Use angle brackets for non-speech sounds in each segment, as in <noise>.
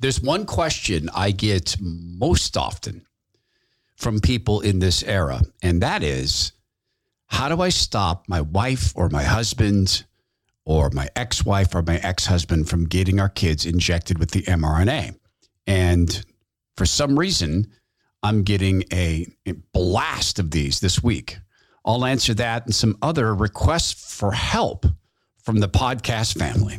There's one question I get most often from people in this era, and that is how do I stop my wife or my husband or my ex wife or my ex husband from getting our kids injected with the mRNA? And for some reason, I'm getting a, a blast of these this week. I'll answer that and some other requests for help from the podcast family.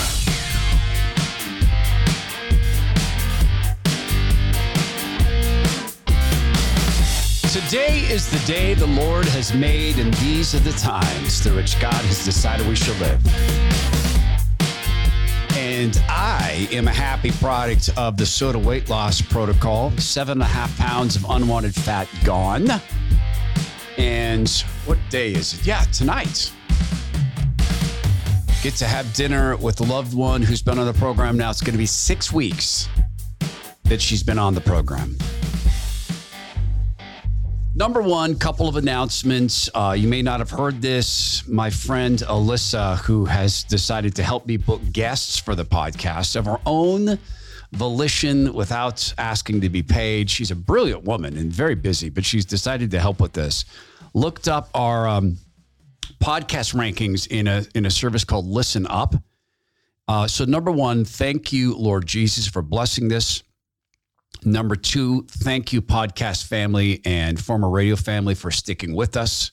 Today is the day the Lord has made, and these are the times through which God has decided we shall live. And I am a happy product of the SOTA weight loss protocol. Seven and a half pounds of unwanted fat gone. And what day is it? Yeah, tonight. Get to have dinner with a loved one who's been on the program now. It's going to be six weeks that she's been on the program. Number one, couple of announcements. Uh, you may not have heard this. My friend Alyssa, who has decided to help me book guests for the podcast of her own volition without asking to be paid. She's a brilliant woman and very busy, but she's decided to help with this. Looked up our um, podcast rankings in a in a service called Listen Up. Uh, so number one, thank you, Lord Jesus, for blessing this. Number two, thank you, podcast family and former radio family, for sticking with us.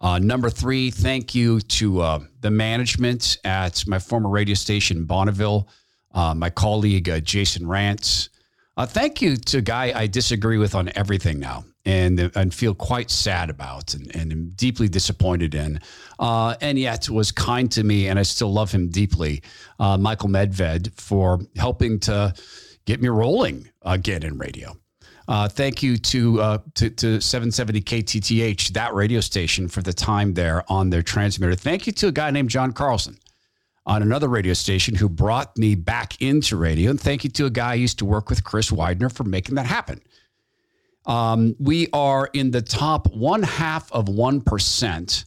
Uh, number three, thank you to uh, the management at my former radio station, Bonneville, uh, my colleague, uh, Jason Rantz. Uh, thank you to a guy I disagree with on everything now and, and feel quite sad about and, and am deeply disappointed in. Uh, and yet was kind to me, and I still love him deeply, Michael Medved, for helping to get me rolling again in radio. Uh, thank you to, uh, to, to 770 KTTH, that radio station, for the time there on their transmitter. Thank you to a guy named John Carlson on another radio station who brought me back into radio. And thank you to a guy I used to work with, Chris Widener, for making that happen. Um, we are in the top one half of 1%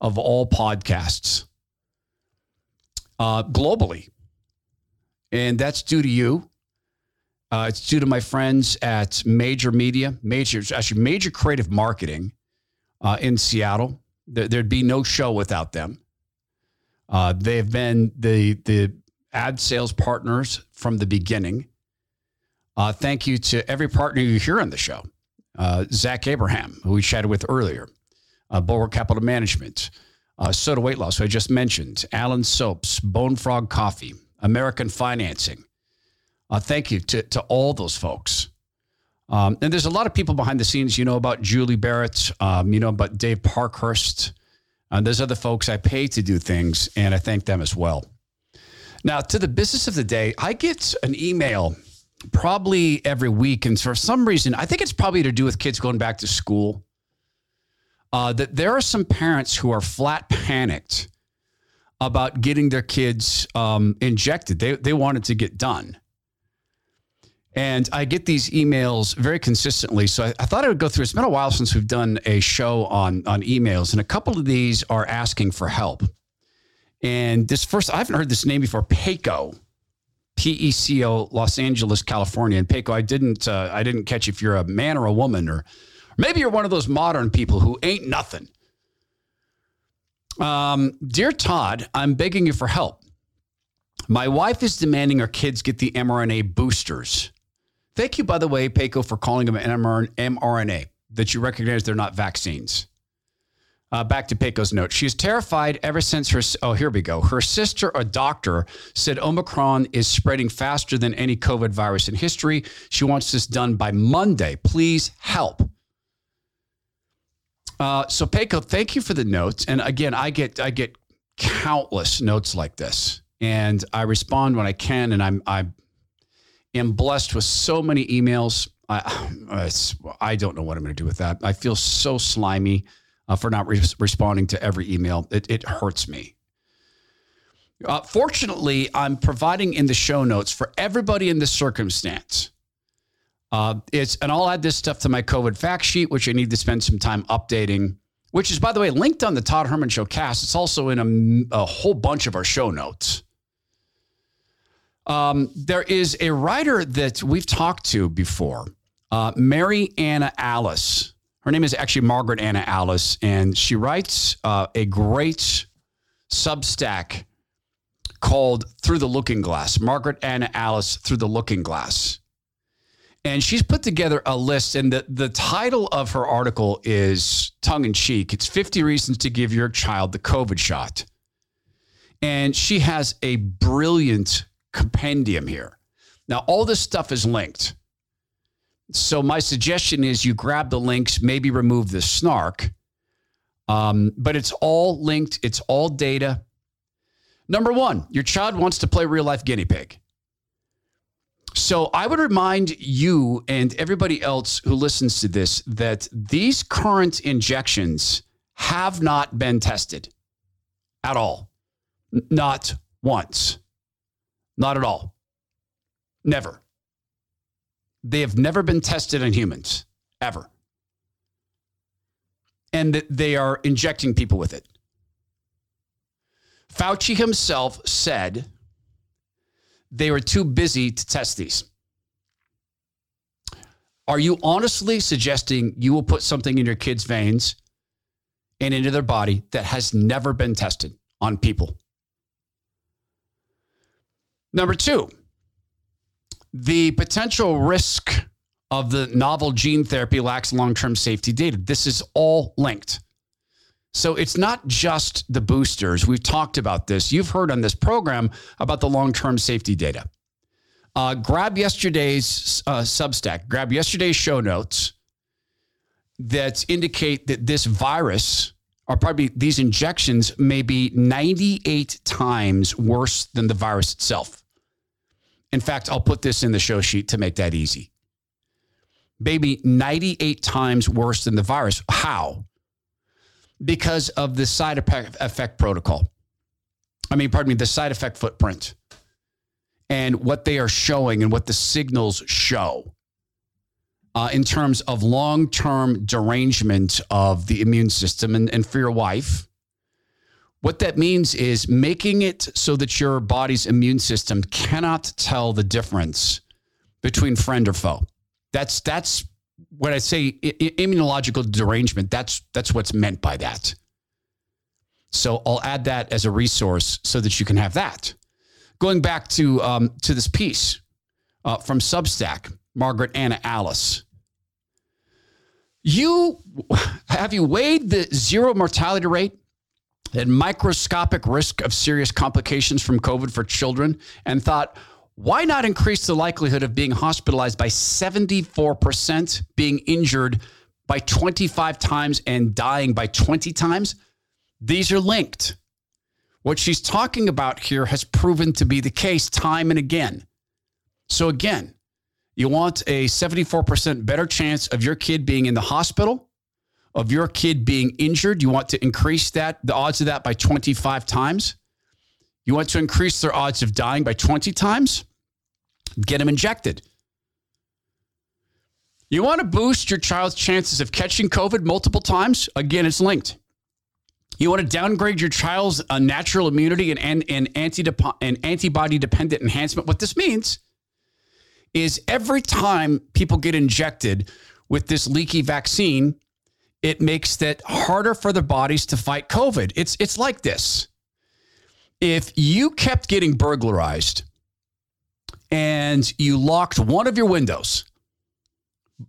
of all podcasts uh, globally. And that's due to you. Uh, it's due to my friends at Major Media, Major, actually Major Creative Marketing uh, in Seattle. There, would be no show without them. Uh, they've been the the ad sales partners from the beginning. Uh, thank you to every partner you hear on the show. Uh, Zach Abraham, who we chatted with earlier, uh, Bulwark Capital Management, uh, SOTA Weight Loss, who I just mentioned, Alan Soaps, Bone Frog Coffee, American Financing, uh, thank you to, to all those folks. Um, and there's a lot of people behind the scenes, you know, about Julie Barrett, um, you know, about Dave Parkhurst. And there's other folks I pay to do things, and I thank them as well. Now, to the business of the day, I get an email probably every week. And for some reason, I think it's probably to do with kids going back to school. Uh, that there are some parents who are flat panicked about getting their kids um, injected. They, they want it to get done. And I get these emails very consistently. So I, I, thought I would go through. It's been a while since we've done a show on, on emails, and a couple of these are asking for help. And this first, I haven't heard this name before, PECO, P E C O, Los Angeles, California. And PECO, I didn't, uh, I didn't catch if you're a man or a woman, or maybe you're one of those modern people who ain't nothing. Um, Dear Todd, I'm begging you for help. My wife is demanding our kids get the mRNA boosters. Thank you, by the way, PECO, for calling them mRNA, that you recognize they're not vaccines. Uh, back to PECO's note. She is terrified ever since her, oh, here we go. Her sister, a doctor, said Omicron is spreading faster than any COVID virus in history. She wants this done by Monday. Please help. Uh, so PECO, thank you for the notes. And again, I get I get countless notes like this, and I respond when I can. And I'm I'm am blessed with so many emails. I, <sighs> I don't know what I'm going to do with that. I feel so slimy uh, for not re- responding to every email. It, it hurts me. Uh, fortunately, I'm providing in the show notes for everybody in this circumstance. Uh, it's and I'll add this stuff to my COVID fact sheet, which I need to spend some time updating. Which is, by the way, linked on the Todd Herman Show cast. It's also in a, a whole bunch of our show notes. Um, there is a writer that we've talked to before, uh, Mary Anna Alice. Her name is actually Margaret Anna Alice, and she writes uh, a great Substack called Through the Looking Glass. Margaret Anna Alice Through the Looking Glass. And she's put together a list, and the, the title of her article is tongue in cheek. It's 50 Reasons to Give Your Child the COVID Shot. And she has a brilliant compendium here. Now, all this stuff is linked. So, my suggestion is you grab the links, maybe remove the snark, um, but it's all linked, it's all data. Number one, your child wants to play real life guinea pig. So, I would remind you and everybody else who listens to this that these current injections have not been tested at all, not once. Not at all. Never. They have never been tested on humans, ever. And they are injecting people with it. Fauci himself said they were too busy to test these. Are you honestly suggesting you will put something in your kid's veins and into their body that has never been tested on people? Number two, the potential risk of the novel gene therapy lacks long term safety data. This is all linked. So it's not just the boosters. We've talked about this. You've heard on this program about the long term safety data. Uh, grab yesterday's uh, Substack, grab yesterday's show notes that indicate that this virus or probably these injections may be 98 times worse than the virus itself. In fact, I'll put this in the show sheet to make that easy. Baby, 98 times worse than the virus. How? Because of the side effect protocol. I mean, pardon me, the side effect footprint and what they are showing and what the signals show uh, in terms of long term derangement of the immune system. And, and for your wife, what that means is making it so that your body's immune system cannot tell the difference between friend or foe. That's that's when I say immunological derangement. That's that's what's meant by that. So I'll add that as a resource so that you can have that. Going back to um, to this piece uh, from Substack, Margaret Anna Alice. You have you weighed the zero mortality rate and microscopic risk of serious complications from COVID for children and thought, why not increase the likelihood of being hospitalized by 74%, being injured by 25 times, and dying by 20 times? These are linked. What she's talking about here has proven to be the case time and again. So, again, you want a 74% better chance of your kid being in the hospital of your kid being injured, you want to increase that, the odds of that by 25 times. You want to increase their odds of dying by 20 times, get them injected. You want to boost your child's chances of catching COVID multiple times? Again, it's linked. You want to downgrade your child's uh, natural immunity and, and, and, and antibody dependent enhancement? What this means is every time people get injected with this leaky vaccine, it makes it harder for the bodies to fight COVID. It's it's like this. If you kept getting burglarized and you locked one of your windows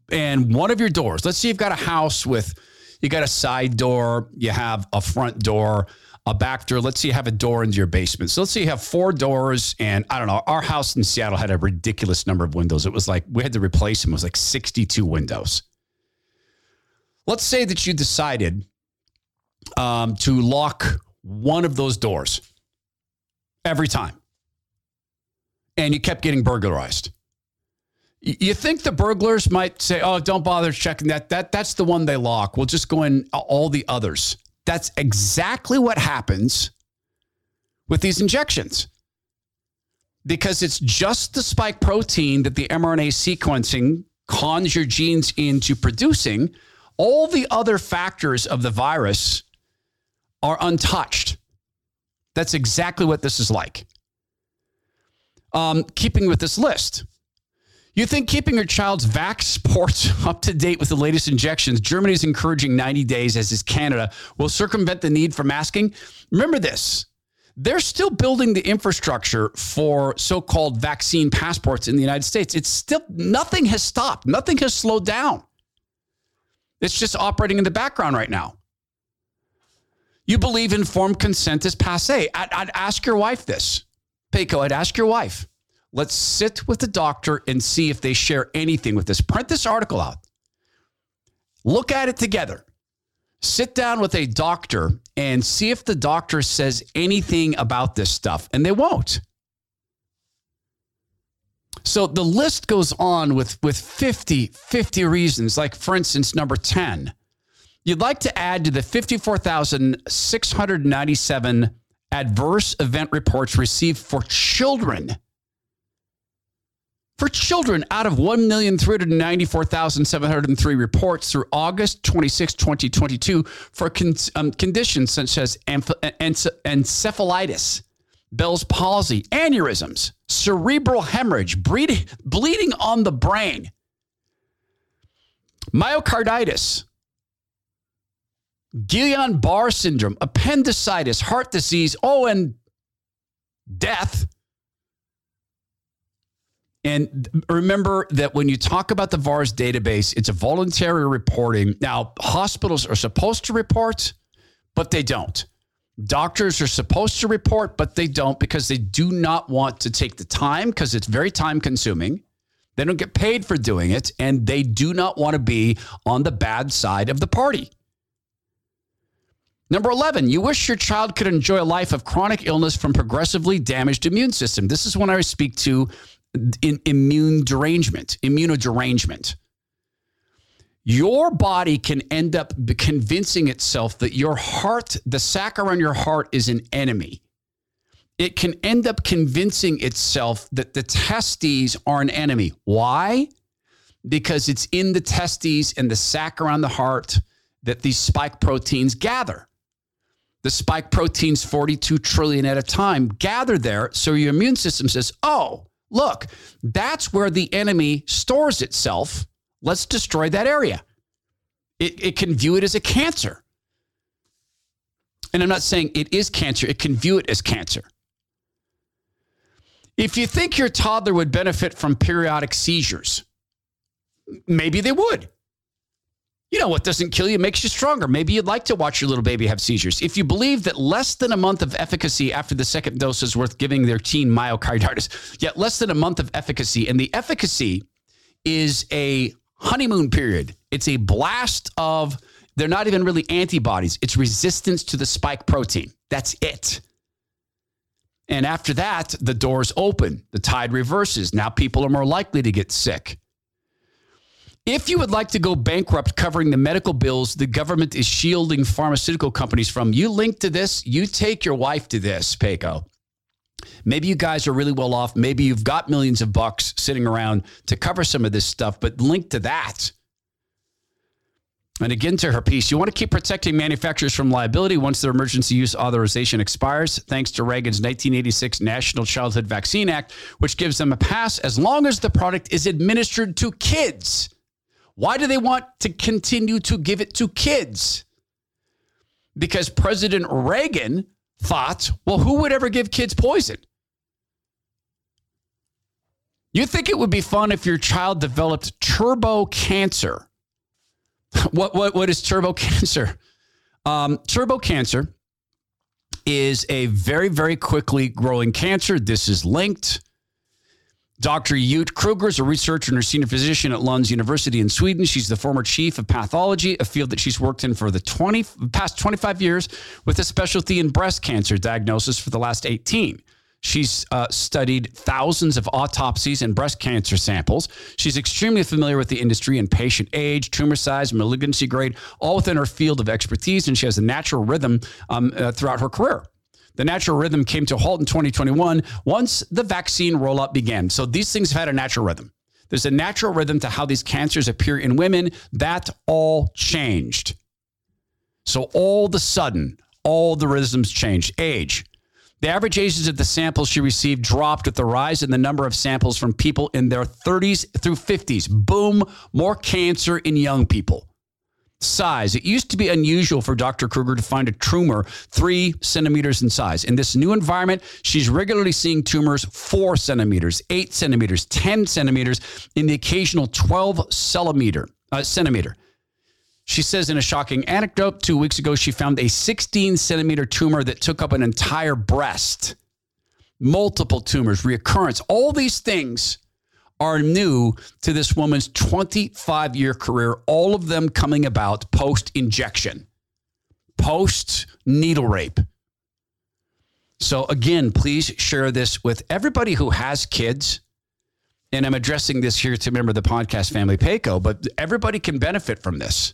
and one of your doors, let's say you've got a house with you got a side door, you have a front door, a back door. Let's say you have a door into your basement. So let's say you have four doors, and I don't know. Our house in Seattle had a ridiculous number of windows. It was like we had to replace them. It was like 62 windows. Let's say that you decided um, to lock one of those doors every time and you kept getting burglarized. You think the burglars might say, "Oh, don't bother checking that. That that's the one they lock. We'll just go in all the others." That's exactly what happens with these injections because it's just the spike protein that the mRNA sequencing cons your genes into producing. All the other factors of the virus are untouched. That's exactly what this is like. Um, keeping with this list, you think keeping your child's vax <laughs> ports up to date with the latest injections, Germany is encouraging 90 days, as is Canada, will circumvent the need for masking? Remember this they're still building the infrastructure for so-called vaccine passports in the United States. It's still nothing has stopped. Nothing has slowed down. It's just operating in the background right now. You believe informed consent is passe. I'd, I'd ask your wife this. Peco, I'd ask your wife. Let's sit with the doctor and see if they share anything with this. Print this article out. Look at it together. Sit down with a doctor and see if the doctor says anything about this stuff, and they won't. So the list goes on with, with 50, 50 reasons. Like, for instance, number 10, you'd like to add to the 54,697 adverse event reports received for children for children out of 1,394,703 reports through August 26, 2022 for con- um, conditions such as encephalitis, Bell's palsy, aneurysms, cerebral hemorrhage, bleed- bleeding on the brain, myocarditis, Guillain Barré syndrome, appendicitis, heart disease, oh, and death and remember that when you talk about the VAERS database, it's a voluntary reporting. Now, hospitals are supposed to report, but they don't. Doctors are supposed to report, but they don't because they do not want to take the time because it's very time consuming. They don't get paid for doing it, and they do not want to be on the bad side of the party. Number 11, you wish your child could enjoy a life of chronic illness from progressively damaged immune system. This is when I speak to immune derangement, immunoderangement. Your body can end up convincing itself that your heart, the sac around your heart, is an enemy. It can end up convincing itself that the testes are an enemy. Why? Because it's in the testes and the sac around the heart that these spike proteins gather. The spike proteins, 42 trillion at a time, gather there. So your immune system says, oh, Look, that's where the enemy stores itself. Let's destroy that area. It, it can view it as a cancer. And I'm not saying it is cancer, it can view it as cancer. If you think your toddler would benefit from periodic seizures, maybe they would. You know, what doesn't kill you makes you stronger. Maybe you'd like to watch your little baby have seizures. If you believe that less than a month of efficacy after the second dose is worth giving their teen myocarditis, yet less than a month of efficacy, and the efficacy is a honeymoon period. It's a blast of, they're not even really antibodies, it's resistance to the spike protein. That's it. And after that, the doors open, the tide reverses. Now people are more likely to get sick. If you would like to go bankrupt covering the medical bills the government is shielding pharmaceutical companies from, you link to this, you take your wife to this, Peco. Maybe you guys are really well off. Maybe you've got millions of bucks sitting around to cover some of this stuff, but link to that. And again, to her piece, you want to keep protecting manufacturers from liability once their emergency use authorization expires, thanks to Reagan's 1986 National Childhood Vaccine Act, which gives them a pass as long as the product is administered to kids. Why do they want to continue to give it to kids? Because President Reagan thought, well, who would ever give kids poison? You think it would be fun if your child developed turbo cancer? <laughs> what, what, what is turbo cancer? Um, turbo cancer is a very, very quickly growing cancer. This is linked Dr. Ute Kruger is a researcher and a senior physician at Lunds University in Sweden. She's the former chief of pathology, a field that she's worked in for the 20, past 25 years with a specialty in breast cancer diagnosis for the last 18. She's uh, studied thousands of autopsies and breast cancer samples. She's extremely familiar with the industry and patient age, tumor size, malignancy grade, all within her field of expertise, and she has a natural rhythm um, uh, throughout her career. The natural rhythm came to a halt in 2021 once the vaccine rollout began. So these things have had a natural rhythm. There's a natural rhythm to how these cancers appear in women. That all changed. So all of a sudden, all the rhythms changed. Age. The average ages of the samples she received dropped with the rise in the number of samples from people in their 30s through 50s. Boom, more cancer in young people. Size. It used to be unusual for Dr. Kruger to find a tumor three centimeters in size. In this new environment, she's regularly seeing tumors four centimeters, eight centimeters, 10 centimeters, in the occasional 12 centimeter. Uh, centimeter. She says in a shocking anecdote, two weeks ago, she found a 16 centimeter tumor that took up an entire breast. Multiple tumors, recurrence, all these things are new to this woman's 25 year career, all of them coming about post injection, post needle rape. So, again, please share this with everybody who has kids. And I'm addressing this here to member of the podcast family, Peco, but everybody can benefit from this.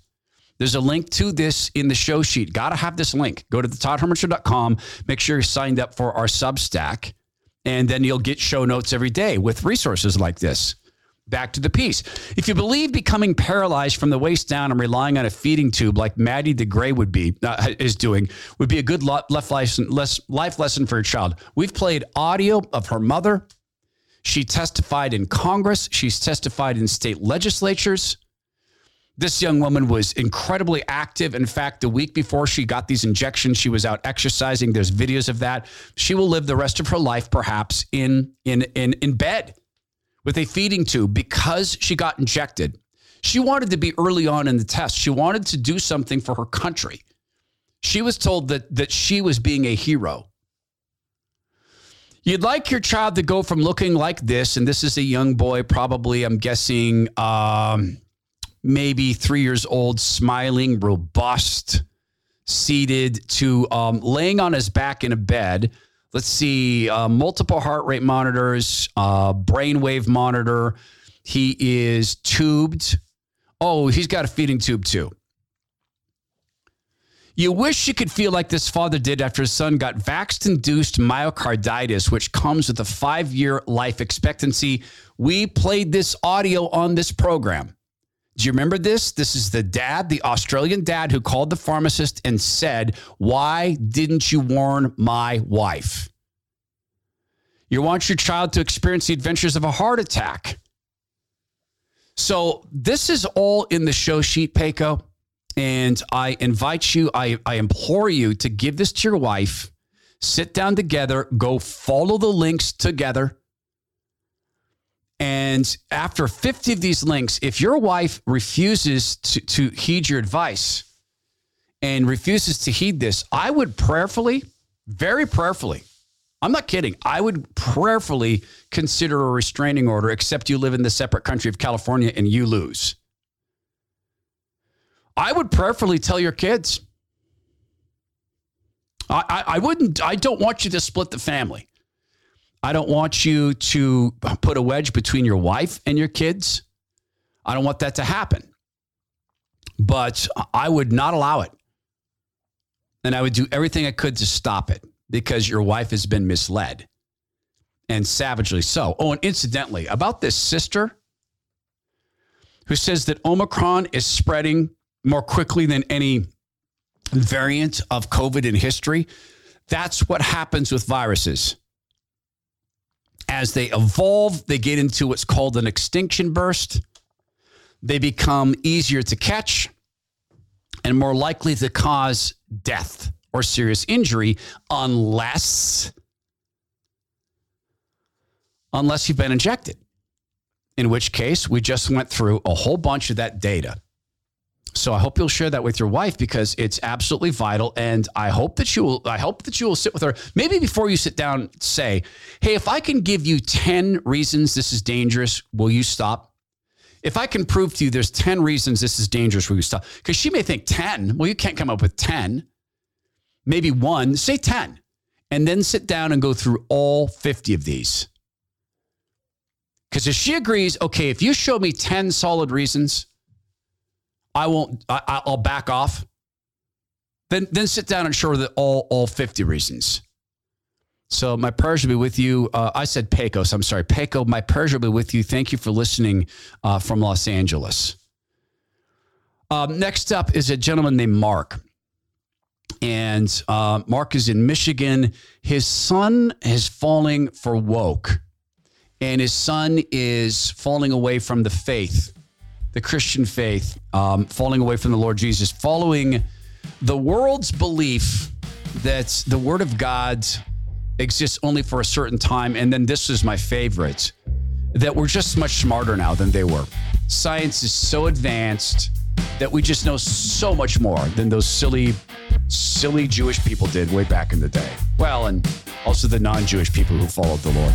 There's a link to this in the show sheet. Got to have this link. Go to the toddhermanshow.com. Make sure you're signed up for our Substack, and then you'll get show notes every day with resources like this. Back to the piece. If you believe becoming paralyzed from the waist down and relying on a feeding tube like Maddie de Garay would be uh, is doing would be a good life lesson, life lesson for your child. We've played audio of her mother. She testified in Congress. She's testified in state legislatures. This young woman was incredibly active. In fact, the week before she got these injections, she was out exercising. There's videos of that. She will live the rest of her life perhaps in in in in bed with a feeding tube because she got injected. She wanted to be early on in the test. She wanted to do something for her country. She was told that that she was being a hero. You'd like your child to go from looking like this, and this is a young boy, probably, I'm guessing, um, maybe three years old, smiling, robust, seated, to um, laying on his back in a bed. Let's see, uh, multiple heart rate monitors, uh, brainwave monitor. He is tubed. Oh, he's got a feeding tube too. You wish you could feel like this father did after his son got vax induced myocarditis, which comes with a five year life expectancy. We played this audio on this program. Do you remember this? This is the dad, the Australian dad, who called the pharmacist and said, Why didn't you warn my wife? You want your child to experience the adventures of a heart attack. So, this is all in the show sheet, Peco. And I invite you, I, I implore you to give this to your wife. Sit down together, go follow the links together and after 50 of these links, if your wife refuses to, to heed your advice and refuses to heed this, I would prayerfully, very prayerfully, I'm not kidding, I would prayerfully consider a restraining order, except you live in the separate country of California and you lose. I would prayerfully tell your kids. I, I, I wouldn't, I don't want you to split the family. I don't want you to put a wedge between your wife and your kids. I don't want that to happen. But I would not allow it. And I would do everything I could to stop it because your wife has been misled and savagely so. Oh, and incidentally, about this sister who says that Omicron is spreading more quickly than any variant of COVID in history. That's what happens with viruses as they evolve, they get into what's called an extinction burst. They become easier to catch and more likely to cause death or serious injury unless unless you've been injected. In which case, we just went through a whole bunch of that data. So I hope you'll share that with your wife because it's absolutely vital. And I hope that you will, I hope that you will sit with her. Maybe before you sit down, say, Hey, if I can give you 10 reasons this is dangerous, will you stop? If I can prove to you there's 10 reasons this is dangerous, will you stop? Because she may think 10. Well, you can't come up with 10. Maybe one, say 10. And then sit down and go through all 50 of these. Because if she agrees, okay, if you show me 10 solid reasons, I won't. I, will back off. Then then sit down and show that all all fifty reasons. So my prayers will be with you. Uh, I said Pecos. I'm sorry, Peco. My prayers will be with you. Thank you for listening uh, from Los Angeles. Um, next up is a gentleman named Mark. And uh, Mark is in Michigan. His son is falling for woke, and his son is falling away from the faith, the Christian faith, um, falling away from the Lord Jesus, following the world's belief that the Word of God exists only for a certain time. And then this is my favorite that we're just much smarter now than they were. Science is so advanced that we just know so much more than those silly, silly Jewish people did way back in the day. Well, and also the non Jewish people who followed the Lord.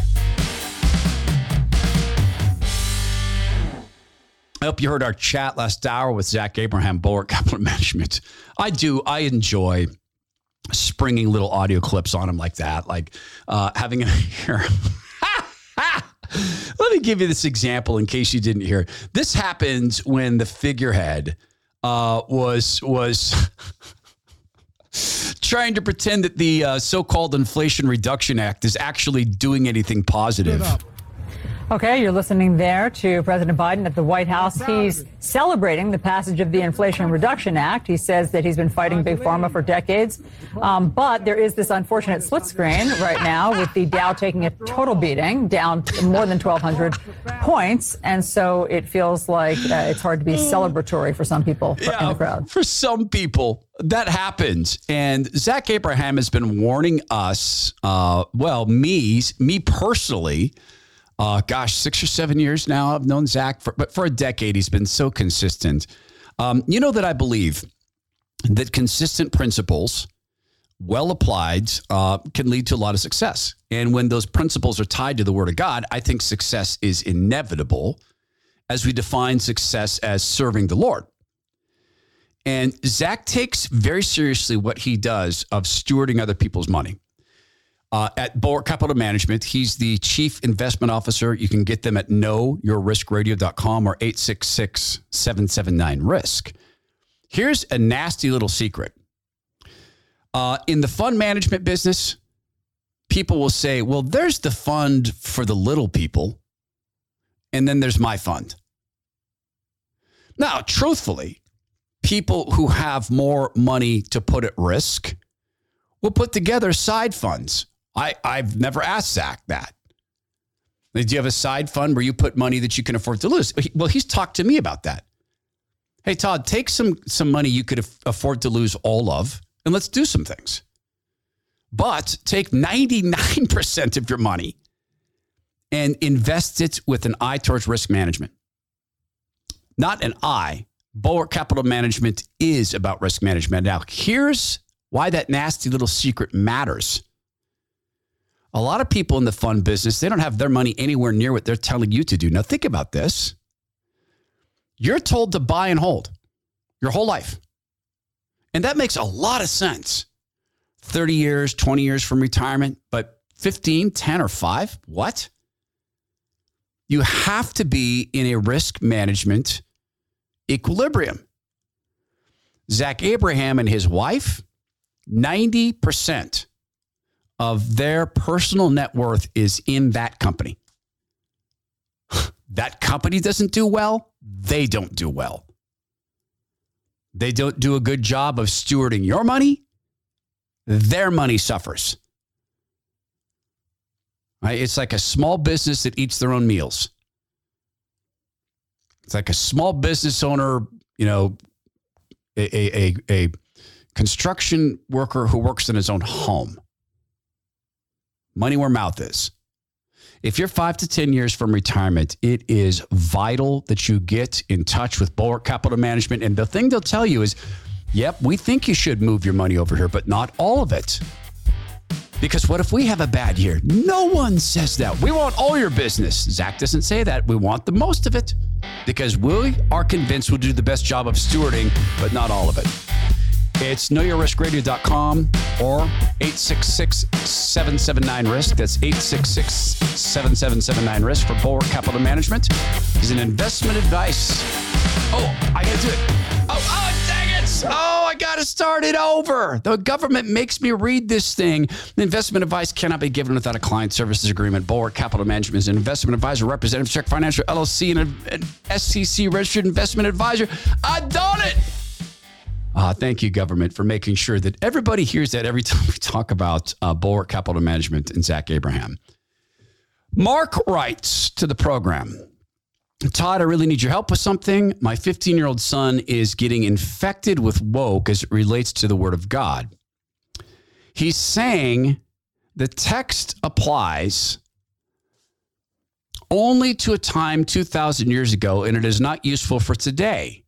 I hope you heard our chat last hour with Zach Abraham, Bulwark Capital <laughs> Management. I do. I enjoy springing little audio clips on him like that, like uh, having it <laughs> here. <laughs> Let me give you this example in case you didn't hear. It. This happened when the figurehead uh, was was trying to pretend that the uh, so-called Inflation Reduction Act is actually doing anything positive. Okay, you're listening there to President Biden at the White House. He's celebrating the passage of the Inflation Reduction Act. He says that he's been fighting Big Pharma for decades. Um, but there is this unfortunate split screen right now with the Dow taking a total beating, down more than 1,200 points. And so it feels like uh, it's hard to be celebratory for some people yeah, in the crowd. For some people, that happens. And Zach Abraham has been warning us, uh, well, me, me personally, uh, gosh, six or seven years now. I've known Zach, for, but for a decade, he's been so consistent. Um, you know that I believe that consistent principles, well applied, uh, can lead to a lot of success. And when those principles are tied to the Word of God, I think success is inevitable as we define success as serving the Lord. And Zach takes very seriously what he does of stewarding other people's money uh, at Bulwark Capital Management. He's the chief investment officer. You can get them at knowyourriskradio.com or 866 779 risk. Here's a nasty little secret. Uh, in the fund management business, people will say, well, there's the fund for the little people, and then there's my fund. Now, truthfully, people who have more money to put at risk will put together side funds I, I've never asked Zach that. Do you have a side fund where you put money that you can afford to lose? Well, he's talked to me about that. Hey, Todd, take some some money you could afford to lose all of, and let's do some things. But take 99% of your money and invest it with an eye towards risk management. Not an eye. Bulwark Capital Management is about risk management. Now, here's why that nasty little secret matters. A lot of people in the fund business, they don't have their money anywhere near what they're telling you to do. Now, think about this. You're told to buy and hold your whole life. And that makes a lot of sense. 30 years, 20 years from retirement, but 15, 10, or 5? What? You have to be in a risk management equilibrium. Zach Abraham and his wife, 90% of their personal net worth is in that company. that company doesn't do well, they don't do well. They don't do a good job of stewarding your money, their money suffers. Right? It's like a small business that eats their own meals. It's like a small business owner, you know, a, a, a, construction worker who works in his own home money where mouth is. If you're five to 10 years from retirement, it is vital that you get in touch with Bulwark Capital Management. And the thing they'll tell you is, yep, we think you should move your money over here, but not all of it. Because what if we have a bad year? No one says that. We want all your business. Zach doesn't say that. We want the most of it because we are convinced we'll do the best job of stewarding, but not all of it. It's knowyourriskradio.com or 866 779 risk. That's 866 7779 risk for Bulwark Capital Management. Is an investment advice. Oh, I gotta do it. Oh, oh, dang it. Oh, I got got to start it over. The government makes me read this thing. The investment advice cannot be given without a client services agreement. Bulwark Capital Management is an investment advisor, representative, Check Financial LLC, and an SEC registered investment advisor. I done it. Uh, thank you, government, for making sure that everybody hears that every <laughs> time we talk about uh, Bulwark Capital Management and Zach Abraham. Mark writes to the program Todd, I really need your help with something. My 15 year old son is getting infected with woke as it relates to the word of God. He's saying the text applies only to a time 2,000 years ago and it is not useful for today.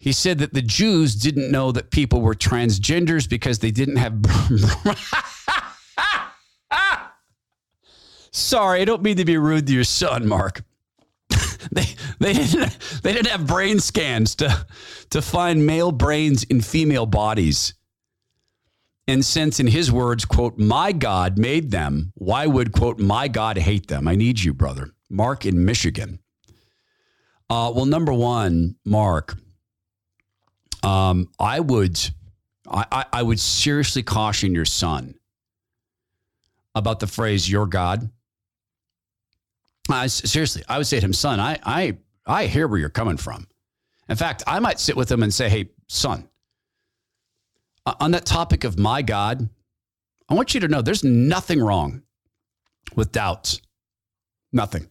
He said that the Jews didn't know that people were transgenders because they didn't have. <laughs> Sorry, I don't mean to be rude to your son, Mark. <laughs> they they didn't they didn't have brain scans to to find male brains in female bodies. And since in his words, quote, my God made them, why would, quote, my God hate them? I need you, brother. Mark in Michigan. Uh, well, number one, Mark, um, I would I, I would seriously caution your son about the phrase your God I, seriously, I would say to him, son, I, I, I hear where you're coming from. In fact, I might sit with him and say, hey, son, on that topic of my God, I want you to know there's nothing wrong with doubts. Nothing.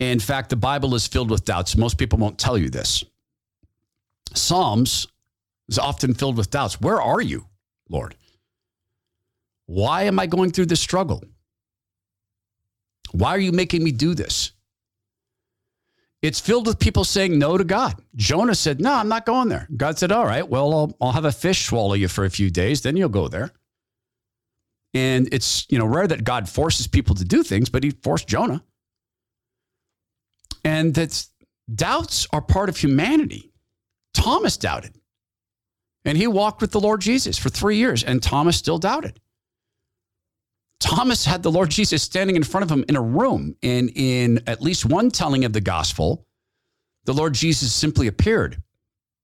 In fact, the Bible is filled with doubts. Most people won't tell you this. Psalms is often filled with doubts. Where are you, Lord? Why am I going through this struggle? Why are you making me do this? It's filled with people saying no to God. Jonah said, No, I'm not going there. God said, All right, well, I'll, I'll have a fish swallow you for a few days, then you'll go there. And it's, you know, rare that God forces people to do things, but he forced Jonah. And that doubts are part of humanity. Thomas doubted. And he walked with the Lord Jesus for three years, and Thomas still doubted. Thomas had the Lord Jesus standing in front of him in a room. And in at least one telling of the gospel, the Lord Jesus simply appeared.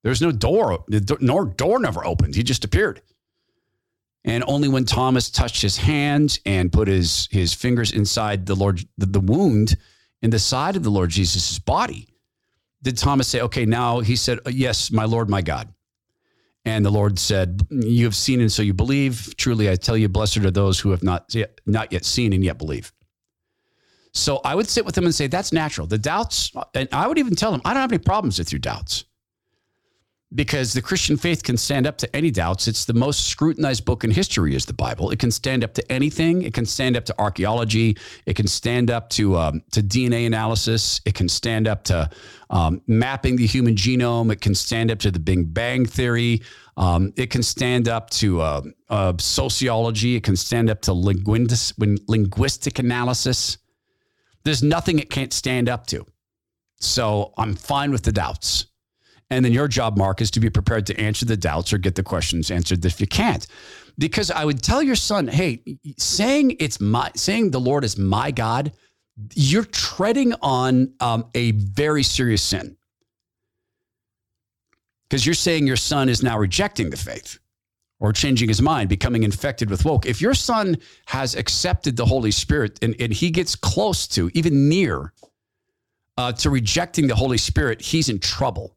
There was no door, door, door never opened. He just appeared. And only when Thomas touched his hands and put his, his fingers inside the Lord, the, the wound in the side of the Lord Jesus' body, did Thomas say, okay, now he said, uh, yes, my Lord, my God. And the Lord said, You have seen and so you believe. Truly, I tell you, blessed are those who have not yet, not yet seen and yet believe. So I would sit with him and say, That's natural. The doubts, and I would even tell him, I don't have any problems with your doubts because the Christian faith can stand up to any doubts. It's the most scrutinized book in history, is the Bible. It can stand up to anything. It can stand up to archaeology. It can stand up to um, to DNA analysis. It can stand up to um, mapping the human genome. It can stand up to the Big Bang theory. Um, it can stand up to uh, uh, sociology. It can stand up to linguistic analysis. There's nothing it can't stand up to. So I'm fine with the doubts. And then your job, Mark, is to be prepared to answer the doubts or get the questions answered if you can't. Because I would tell your son, hey, saying it's my saying the Lord is my God, you're treading on um, a very serious sin. Because you're saying your son is now rejecting the faith or changing his mind, becoming infected with woke. If your son has accepted the Holy Spirit and, and he gets close to, even near, uh, to rejecting the Holy Spirit, he's in trouble.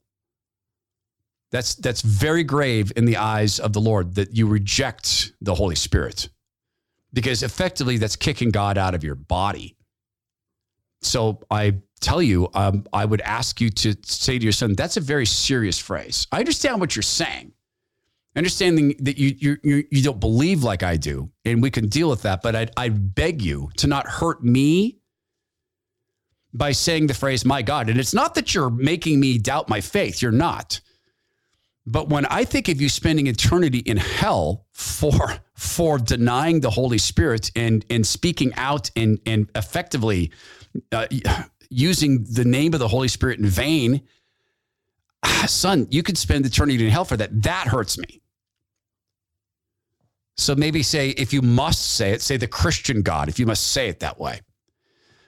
That's that's very grave in the eyes of the Lord that you reject the Holy Spirit. Because effectively that's kicking God out of your body. So I tell you, um, I would ask you to say to your son, that's a very serious phrase. I understand what you're saying. Understanding that you, you, you, you don't believe like I do, and we can deal with that, but I, I beg you to not hurt me by saying the phrase, my God. And it's not that you're making me doubt my faith, you're not. But when I think of you spending eternity in hell for for denying the Holy Spirit and and speaking out and and effectively uh, using the name of the Holy Spirit in vain, son, you could spend eternity in hell for that. That hurts me. So maybe say if you must say it, say the Christian God. If you must say it that way.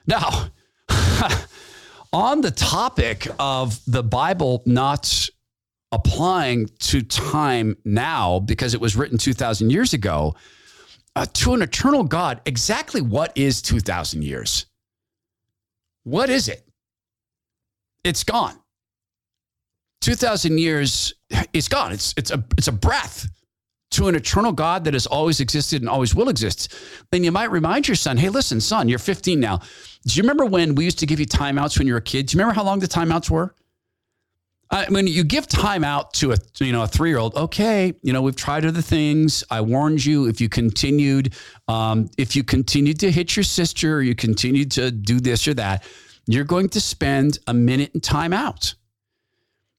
Now, <laughs> on the topic of the Bible not applying to time now because it was written 2,000 years ago uh, to an eternal God. Exactly what is 2,000 years? What is it? It's gone. 2,000 years is gone. It's, it's, a, it's a breath to an eternal God that has always existed and always will exist. Then you might remind your son, hey, listen, son, you're 15 now. Do you remember when we used to give you timeouts when you were a kid? Do you remember how long the timeouts were? I mean, you give time out to a you know a three year old. Okay, you know we've tried other things. I warned you. If you continued, um, if you continued to hit your sister, or you continued to do this or that, you're going to spend a minute in time out.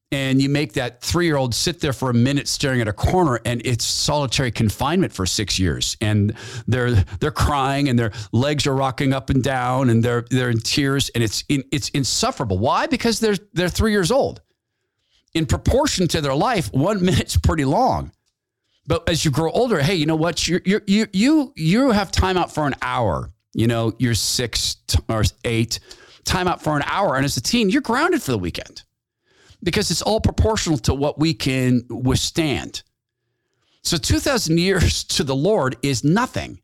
And you make that three year old sit there for a minute staring at a corner, and it's solitary confinement for six years. And they're they're crying, and their legs are rocking up and down, and they're they're in tears, and it's in, it's insufferable. Why? Because they're they're three years old in proportion to their life, one <laughs> minute's pretty long. But as you grow older, hey, you know what? You you you you you have time out for an hour. You know, you're six or eight, time out for an hour, and as a teen, you're grounded for the weekend because it's all proportional to what we can withstand. So, two thousand years <laughs> to the Lord is nothing,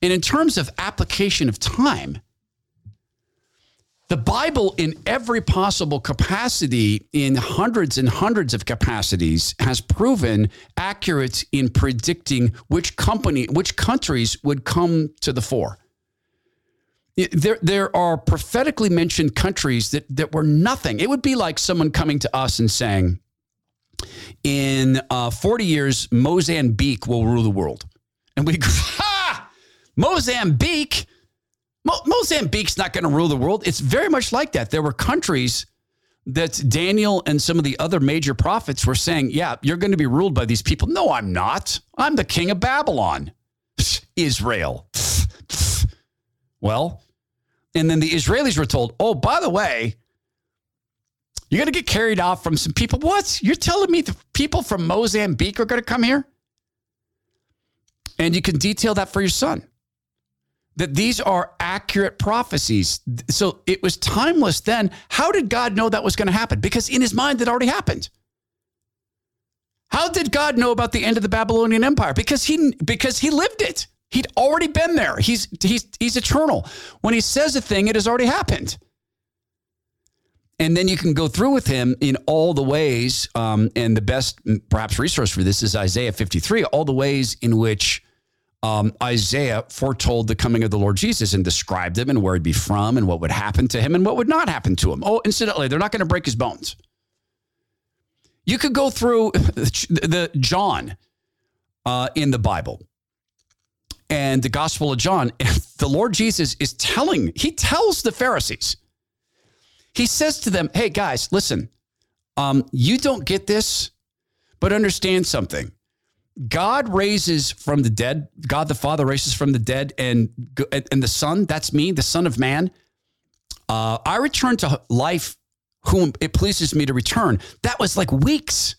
and in terms of application of time, the Bible, in every possible capacity, in hundreds and hundreds of capacities, has proven accurate in predicting which company, which countries would come to the fore. There, there are prophetically mentioned countries that, that were nothing. It would be like someone coming to us and saying, in uh, 40 years, Mozambique will rule the world. And we go, <laughs> ha! Mozambique? Mozambique's not going to rule the world. It's very much like that. There were countries that Daniel and some of the other major prophets were saying, yeah, you're going to be ruled by these people. No, I'm not. I'm the king of Babylon, <laughs> Israel. <laughs> Well, and then the Israelis were told, oh, by the way, you're going to get carried off from some people. What? You're telling me the people from Mozambique are going to come here? And you can detail that for your son that these are accurate prophecies. So it was timeless then. How did God know that was going to happen? Because in his mind, it already happened. How did God know about the end of the Babylonian Empire? Because he because he lived it. He'd already been there. He's he's he's eternal. When he says a thing, it has already happened. And then you can go through with him in all the ways, um, and the best perhaps resource for this is Isaiah 53, all the ways in which um, Isaiah foretold the coming of the Lord Jesus and described him and where he'd be from and what would happen to him and what would not happen to him. Oh, incidentally, they're not going to break his bones. You could go through <laughs> the, John uh, in the Bible and the Gospel of John. The Lord Jesus is telling, he tells the Pharisees, he says to them, Hey guys, listen, um, you don't get this, but understand something God raises from the dead. God the Father raises from the dead, and and the Son. That's me, the Son of Man. Uh, I return to life, whom it pleases me to return. That was like weeks.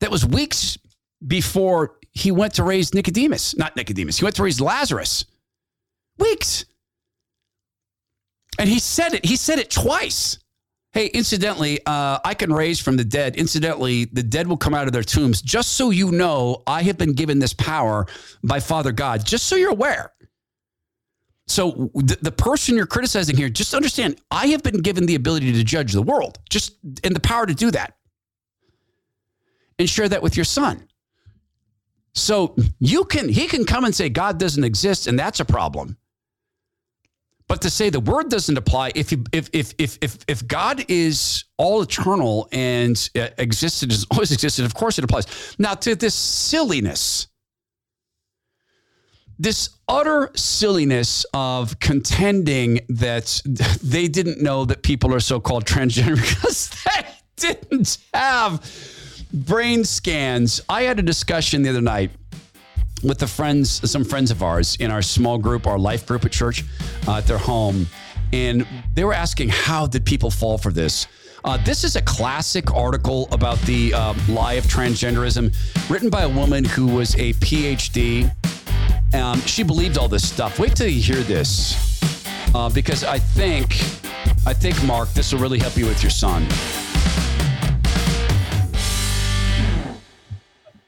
That was weeks before he went to raise Nicodemus. Not Nicodemus. He went to raise Lazarus. Weeks. And he said it. He said it twice. Hey, incidentally, uh, I can raise from the dead. Incidentally, the dead will come out of their tombs. Just so you know, I have been given this power by Father God, just so you're aware. So the, the person you're criticizing here, just understand, I have been given the ability to judge the world, just and the power to do that. And share that with your son. So you can, he can come and say God doesn't exist, and that's a problem. But to say the word doesn't apply, if you, if if if if if God is all eternal and uh, existed has <laughs> always existed, of course it applies. Now to this silliness, this utter silliness of contending that <laughs> they didn't know that people are so-called transgender <laughs> because they didn't have brain scans. I had a discussion the other night with the friends, some friends of ours in our small group, our life group at church, uh, at their home, and they were asking how did people fall for this. Uh, this is a classic article about the uh, lie of transgenderism, written by a woman who was a PhD. Um, she believed all this stuff. Wait till you hear this, uh, because I think, I think, Mark, this will really help you with your son.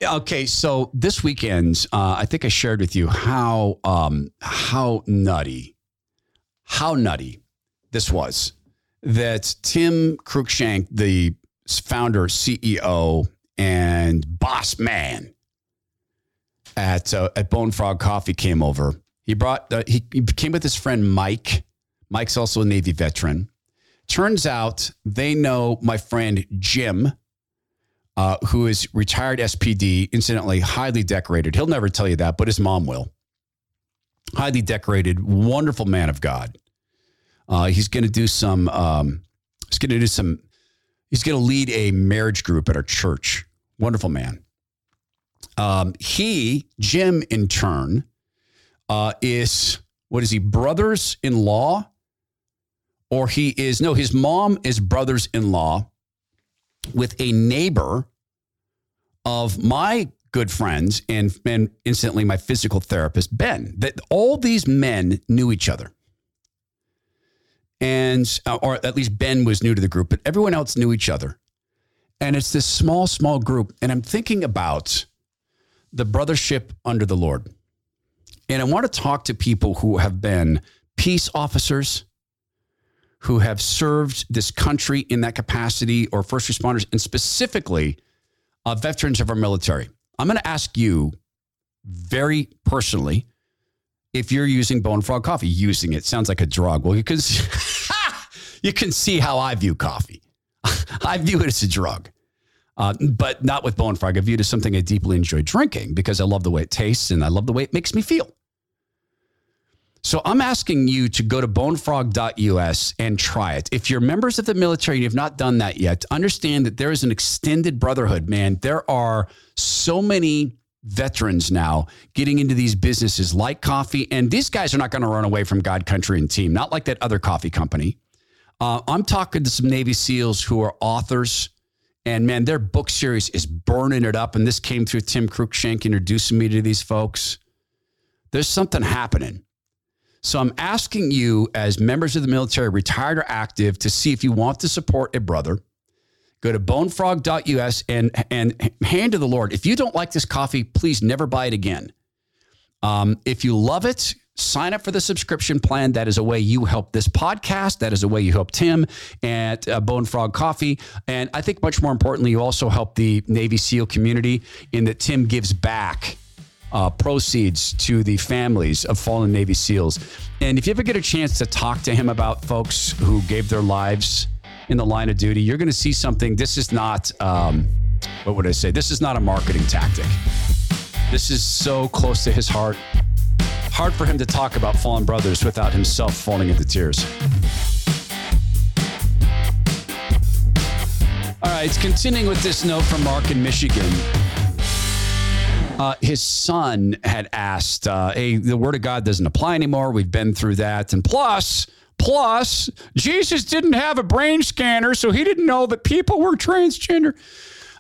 Okay, so this weekend, uh, I think I shared with you how um, how nutty, how nutty this was that Tim Cruikshank, the founder, CEO, and boss man at uh, at Bone Frog Coffee came over. He brought uh, he, he came with his friend Mike. Mike's also a Navy veteran. Turns out they know my friend Jim, uh, who is retired SPD, incidentally highly decorated. He'll never tell you that, but his mom will. Highly decorated, wonderful man of God. Uh, he's going to do some. Um, he's going to do some. He's going to lead a marriage group at our church. Wonderful man. Um, he, Jim, in turn, uh, is what is he? Brothers in law or he is no, his mom is brothers in law with a neighbor of my good friends and, and instantly my physical therapist, Ben. That all these men knew each other. And, uh, or at least Ben was new to the group, but everyone else knew each other. And it's this small, small group. And I'm thinking about the brothership under the Lord. And I want to talk to people who have been peace officers, who have served this country in that capacity or first responders, and specifically uh, veterans of our military. I'm going to ask you very personally if you're using Bone Frog coffee. Using it sounds like a drug. Well, you can, <laughs> you can see how I view coffee. <laughs> I view it as a drug. Uh, but not with Bone Frog. I view it as something I deeply enjoy drinking because I love the way it tastes and I love the way it makes me feel. So I'm asking you to go to bonefrog.us and try it. If you're members of the military and you've not done that yet, understand that there is an extended brotherhood, man. There are so many veterans now getting into these businesses like coffee. And these guys are not going to run away from God, country, and team, not like that other coffee company. Uh, I'm talking to some Navy SEALs who are authors. And man, their book series is burning it up. And this came through Tim Cruikshank introducing me to these folks. There's something happening. So I'm asking you, as members of the military, retired or active, to see if you want to support a brother. Go to bonefrog.us and, and hand to the Lord. If you don't like this coffee, please never buy it again. Um, if you love it, sign up for the subscription plan. That is a way you help this podcast. That is a way you help Tim at uh, Bone Frog Coffee. And I think much more importantly, you also help the Navy SEAL community in that Tim gives back uh, proceeds to the families of fallen Navy SEALs. And if you ever get a chance to talk to him about folks who gave their lives in the line of duty, you're going to see something. This is not, um, what would I say? This is not a marketing tactic. This is so close to his heart. Hard for him to talk about fallen brothers without himself falling into tears. All right, continuing with this note from Mark in Michigan. Uh, his son had asked, uh, "Hey, the word of God doesn't apply anymore. We've been through that, and plus, plus, Jesus didn't have a brain scanner, so he didn't know that people were transgender."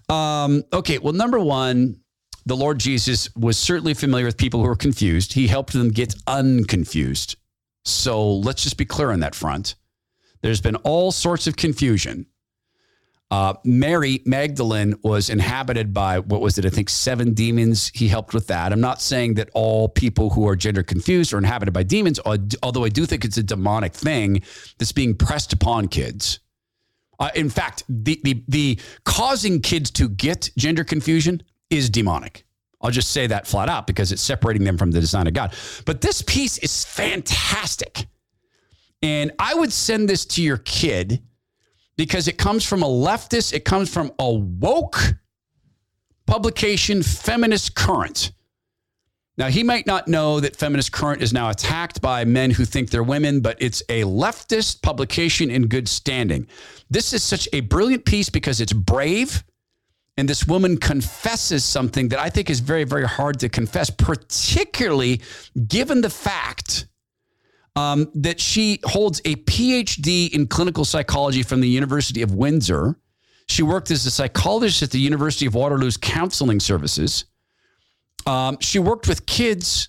Um, okay, well, number one, the Lord Jesus was certainly familiar with people who were confused. He helped them get unconfused. So let's just be clear on that front. There's been all sorts of confusion uh, Mary Magdalene was inhabited by what was it? I think seven demons. He helped with that. I'm not saying that all people who are gender confused are inhabited by demons, although I do think it's a demonic thing that's being pressed upon kids. Uh, in fact, the, the the causing kids to get gender confusion is demonic. I'll just say that flat out because it's separating them from the design of God. But this piece is fantastic. And I would send this to your kid because it comes from a leftist, it comes from a woke publication, Feminist Current. Now, he might not know that Feminist Current is now attacked by men who think they're women, but it's a leftist publication in good standing. This is such a brilliant piece because it's brave. And this woman confesses something that I think is very, very hard to confess, particularly given the fact um, that she holds a PhD in clinical psychology from the University of Windsor. She worked as a psychologist at the University of Waterloo's counseling services. Um, she worked with kids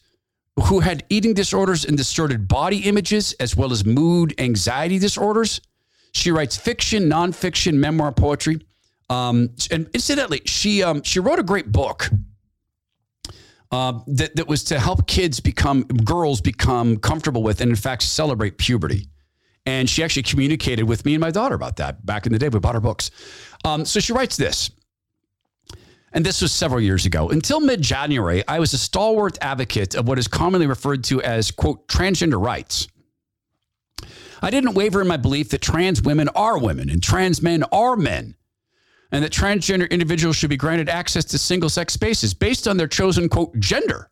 who had eating disorders and distorted body images, as well as mood anxiety disorders. She writes fiction, nonfiction, memoir, poetry. Um, and incidentally, she um, she wrote a great book uh, that, that was to help kids become, girls become comfortable with and, in fact, celebrate puberty. And she actually communicated with me and my daughter about that back in the day. We bought her books. Um, so she writes this. And this was several years ago. Until mid January, I was a stalwart advocate of what is commonly referred to as, quote, transgender rights. I didn't waver in my belief that trans women are women and trans men are men, and that transgender individuals should be granted access to single sex spaces based on their chosen, quote, gender,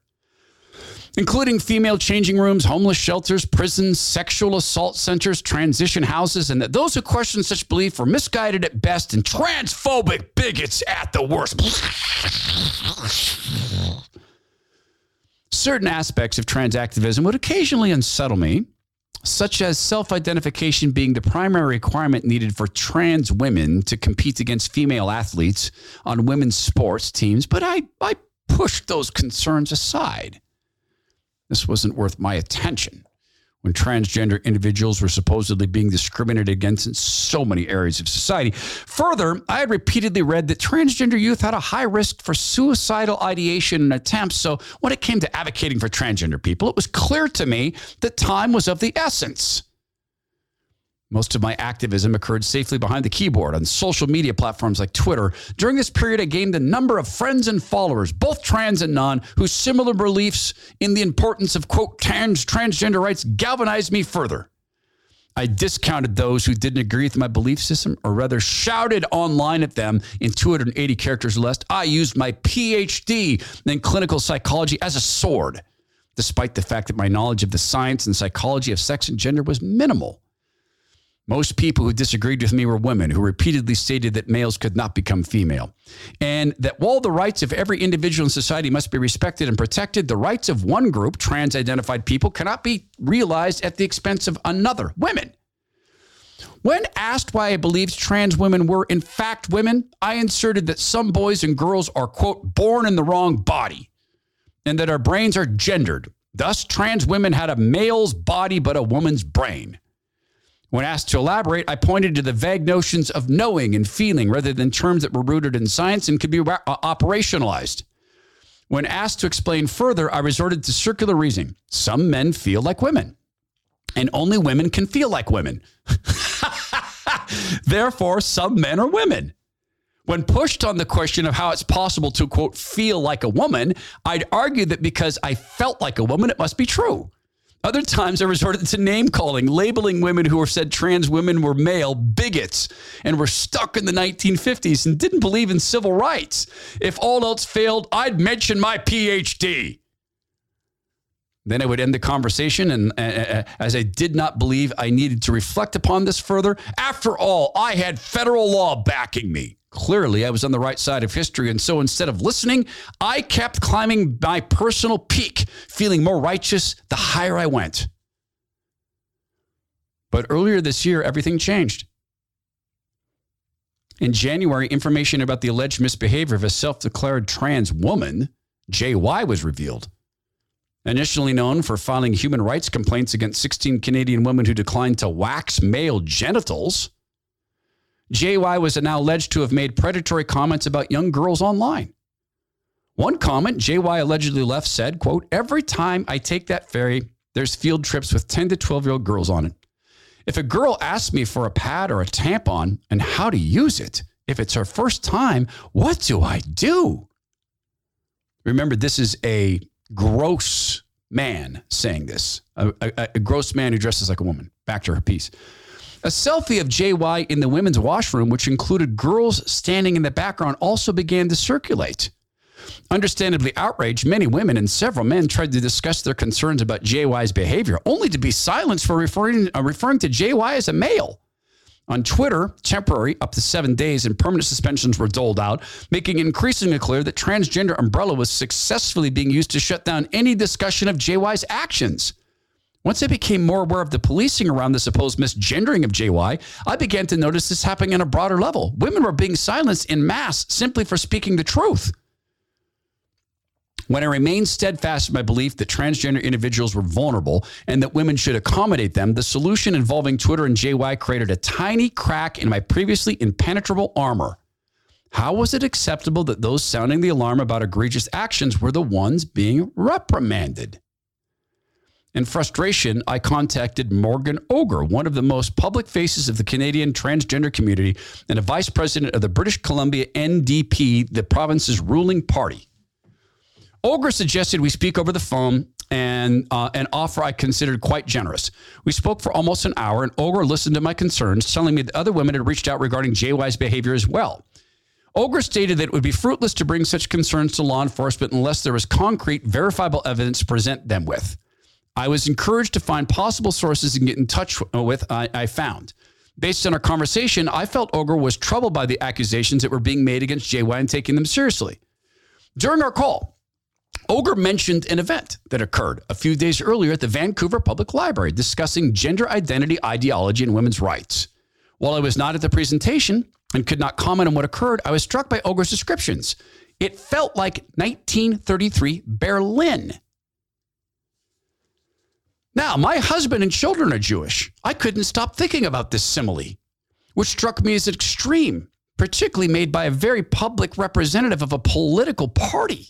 including female changing rooms, homeless shelters, prisons, sexual assault centers, transition houses, and that those who question such belief are misguided at best and transphobic bigots at the worst. Certain aspects of trans activism would occasionally unsettle me such as self identification being the primary requirement needed for trans women to compete against female athletes on women's sports teams, but I, I pushed those concerns aside. This wasn't worth my attention when transgender individuals were supposedly being discriminated against in so many areas of society. Further, I had repeatedly read that transgender youth had a high risk for suicidal ideation and attempts. So when it came to advocating for transgender people, it was clear to me that time was of the essence. Most of my activism occurred safely behind the keyboard on social media platforms like Twitter. During this period, I gained a number of friends and followers, both trans and non, whose similar beliefs in the importance of, quote, trans, transgender rights galvanized me further. I discounted those who didn't agree with my belief system, or rather shouted online at them in 280 characters or less. I used my PhD in clinical psychology as a sword, despite the fact that my knowledge of the science and psychology of sex and gender was minimal. Most people who disagreed with me were women who repeatedly stated that males could not become female. And that while the rights of every individual in society must be respected and protected, the rights of one group, trans identified people, cannot be realized at the expense of another, women. When asked why I believed trans women were in fact women, I inserted that some boys and girls are, quote, born in the wrong body and that our brains are gendered. Thus, trans women had a male's body but a woman's brain. When asked to elaborate, I pointed to the vague notions of knowing and feeling rather than terms that were rooted in science and could be uh, operationalized. When asked to explain further, I resorted to circular reasoning. Some men feel like women, and only women can feel like women. <laughs> Therefore, some men are women. When pushed on the question of how it's possible to, quote, feel like a woman, I'd argue that because I felt like a woman, it must be true. Other times I resorted to name calling, labeling women who were said trans women were male bigots and were stuck in the 1950s and didn't believe in civil rights. If all else failed, I'd mention my PhD. Then I would end the conversation, and uh, as I did not believe I needed to reflect upon this further, after all, I had federal law backing me. Clearly, I was on the right side of history. And so instead of listening, I kept climbing my personal peak, feeling more righteous the higher I went. But earlier this year, everything changed. In January, information about the alleged misbehavior of a self declared trans woman, JY, was revealed. Initially known for filing human rights complaints against 16 Canadian women who declined to wax male genitals, JY was now alleged to have made predatory comments about young girls online. One comment JY allegedly left said, quote, every time I take that ferry, there's field trips with 10 to 12 year old girls on it. If a girl asks me for a pad or a tampon and how to use it, if it's her first time, what do I do? Remember, this is a gross man saying this, a, a, a gross man who dresses like a woman. Back to her piece. A selfie of JY in the women's washroom, which included girls standing in the background, also began to circulate. Understandably outraged, many women and several men tried to discuss their concerns about JY's behavior, only to be silenced for referring, uh, referring to JY as a male. On Twitter, temporary up to seven days and permanent suspensions were doled out, making increasingly clear that transgender umbrella was successfully being used to shut down any discussion of JY's actions. Once I became more aware of the policing around the supposed misgendering of JY, I began to notice this happening on a broader level. Women were being silenced in mass simply for speaking the truth. When I remained steadfast in my belief that transgender individuals were vulnerable and that women should accommodate them, the solution involving Twitter and JY created a tiny crack in my previously impenetrable armor. How was it acceptable that those sounding the alarm about egregious actions were the ones being reprimanded? In frustration, I contacted Morgan Oger, one of the most public faces of the Canadian transgender community and a vice president of the British Columbia NDP, the province's ruling party. Oger suggested we speak over the phone and uh, an offer I considered quite generous. We spoke for almost an hour, and Oger listened to my concerns, telling me that other women had reached out regarding JY's behavior as well. Oger stated that it would be fruitless to bring such concerns to law enforcement unless there was concrete, verifiable evidence to present them with. I was encouraged to find possible sources and get in touch with, I, I found. Based on our conversation, I felt Oger was troubled by the accusations that were being made against JY and taking them seriously. During our call, Oger mentioned an event that occurred a few days earlier at the Vancouver Public Library discussing gender identity, ideology, and women's rights. While I was not at the presentation and could not comment on what occurred, I was struck by Oger's descriptions. It felt like 1933 Berlin. Now, my husband and children are Jewish. I couldn't stop thinking about this simile, which struck me as extreme, particularly made by a very public representative of a political party.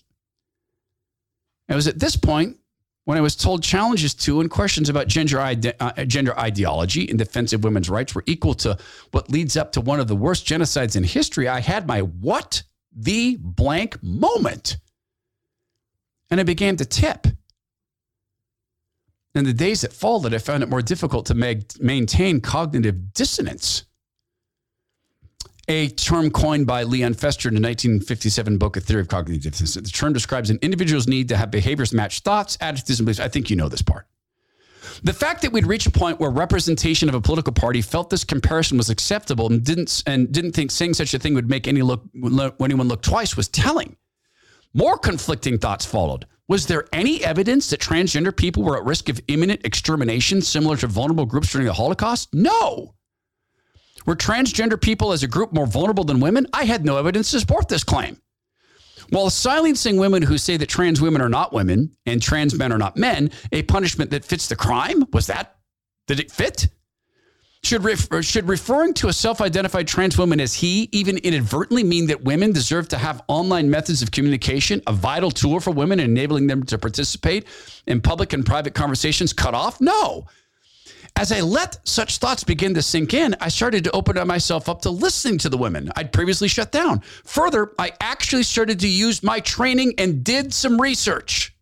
It was at this point when I was told challenges to and questions about gender, ide- uh, gender ideology and defense of women's rights were equal to what leads up to one of the worst genocides in history. I had my what the blank moment. And I began to tip. In the days that followed, I found it more difficult to maintain cognitive dissonance. A term coined by Leon Festinger in the 1957 book, A Theory of Cognitive Dissonance. The term describes an individual's need to have behaviors match thoughts, attitudes, and beliefs. I think you know this part. The fact that we'd reached a point where representation of a political party felt this comparison was acceptable and didn't and didn't think saying such a thing would make any look anyone look twice was telling. More conflicting thoughts followed. Was there any evidence that transgender people were at risk of imminent extermination similar to vulnerable groups during the Holocaust? No. Were transgender people as a group more vulnerable than women? I had no evidence to support this claim. While silencing women who say that trans women are not women and trans men are not men, a punishment that fits the crime, was that? Did it fit? Should, ref- should referring to a self identified trans woman as he even inadvertently mean that women deserve to have online methods of communication, a vital tool for women, enabling them to participate in public and private conversations, cut off? No. As I let such thoughts begin to sink in, I started to open myself up to listening to the women I'd previously shut down. Further, I actually started to use my training and did some research.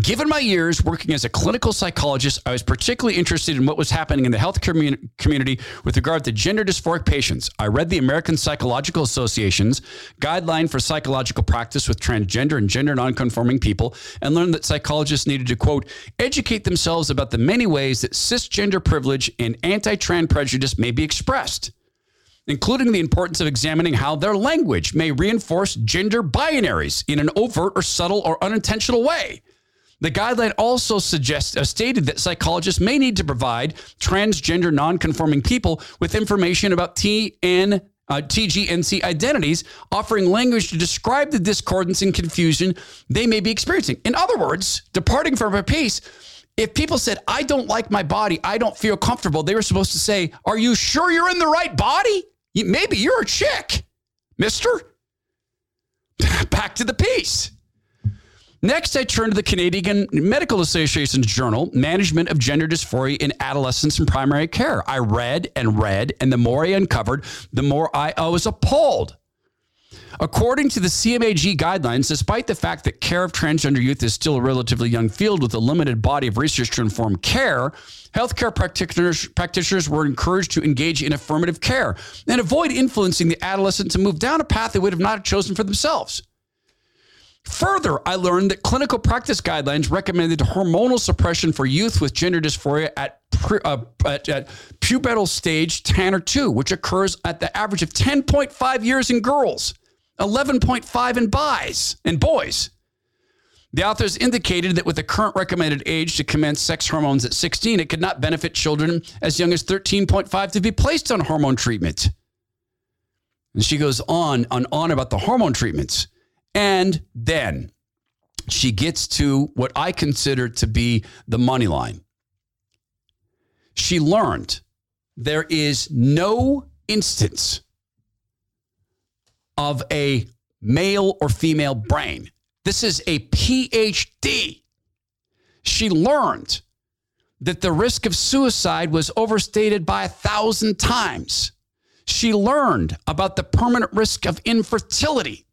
Given my years working as a clinical psychologist, I was particularly interested in what was happening in the health community with regard to gender dysphoric patients. I read the American Psychological Association's guideline for psychological practice with transgender and gender nonconforming people and learned that psychologists needed to, quote, educate themselves about the many ways that cisgender privilege and anti trans prejudice may be expressed including the importance of examining how their language may reinforce gender binaries in an overt or subtle or unintentional way. The guideline also suggests, uh, stated that psychologists may need to provide transgender nonconforming people with information about TN, uh, TGNC identities, offering language to describe the discordance and confusion they may be experiencing. In other words, departing from a piece, if people said, I don't like my body, I don't feel comfortable, they were supposed to say, Are you sure you're in the right body? Maybe you're a chick, mister. <laughs> Back to the piece. Next, I turn to the Canadian Medical Association's journal, Management of Gender Dysphoria in Adolescents and Primary Care. I read and read, and the more I uncovered, the more I, I was appalled. According to the CMAJ guidelines, despite the fact that care of transgender youth is still a relatively young field with a limited body of research to inform care, healthcare practitioners, practitioners were encouraged to engage in affirmative care and avoid influencing the adolescent to move down a path they would have not chosen for themselves. Further, I learned that clinical practice guidelines recommended hormonal suppression for youth with gender dysphoria at, uh, at, at pubertal stage 10 or 2, which occurs at the average of 10.5 years in girls, 11.5 in boys and boys. The authors indicated that with the current recommended age to commence sex hormones at 16, it could not benefit children as young as 13.5 to be placed on hormone treatment. And she goes on and on about the hormone treatments. And then she gets to what I consider to be the money line. She learned there is no instance of a male or female brain. This is a PhD. She learned that the risk of suicide was overstated by a thousand times. She learned about the permanent risk of infertility.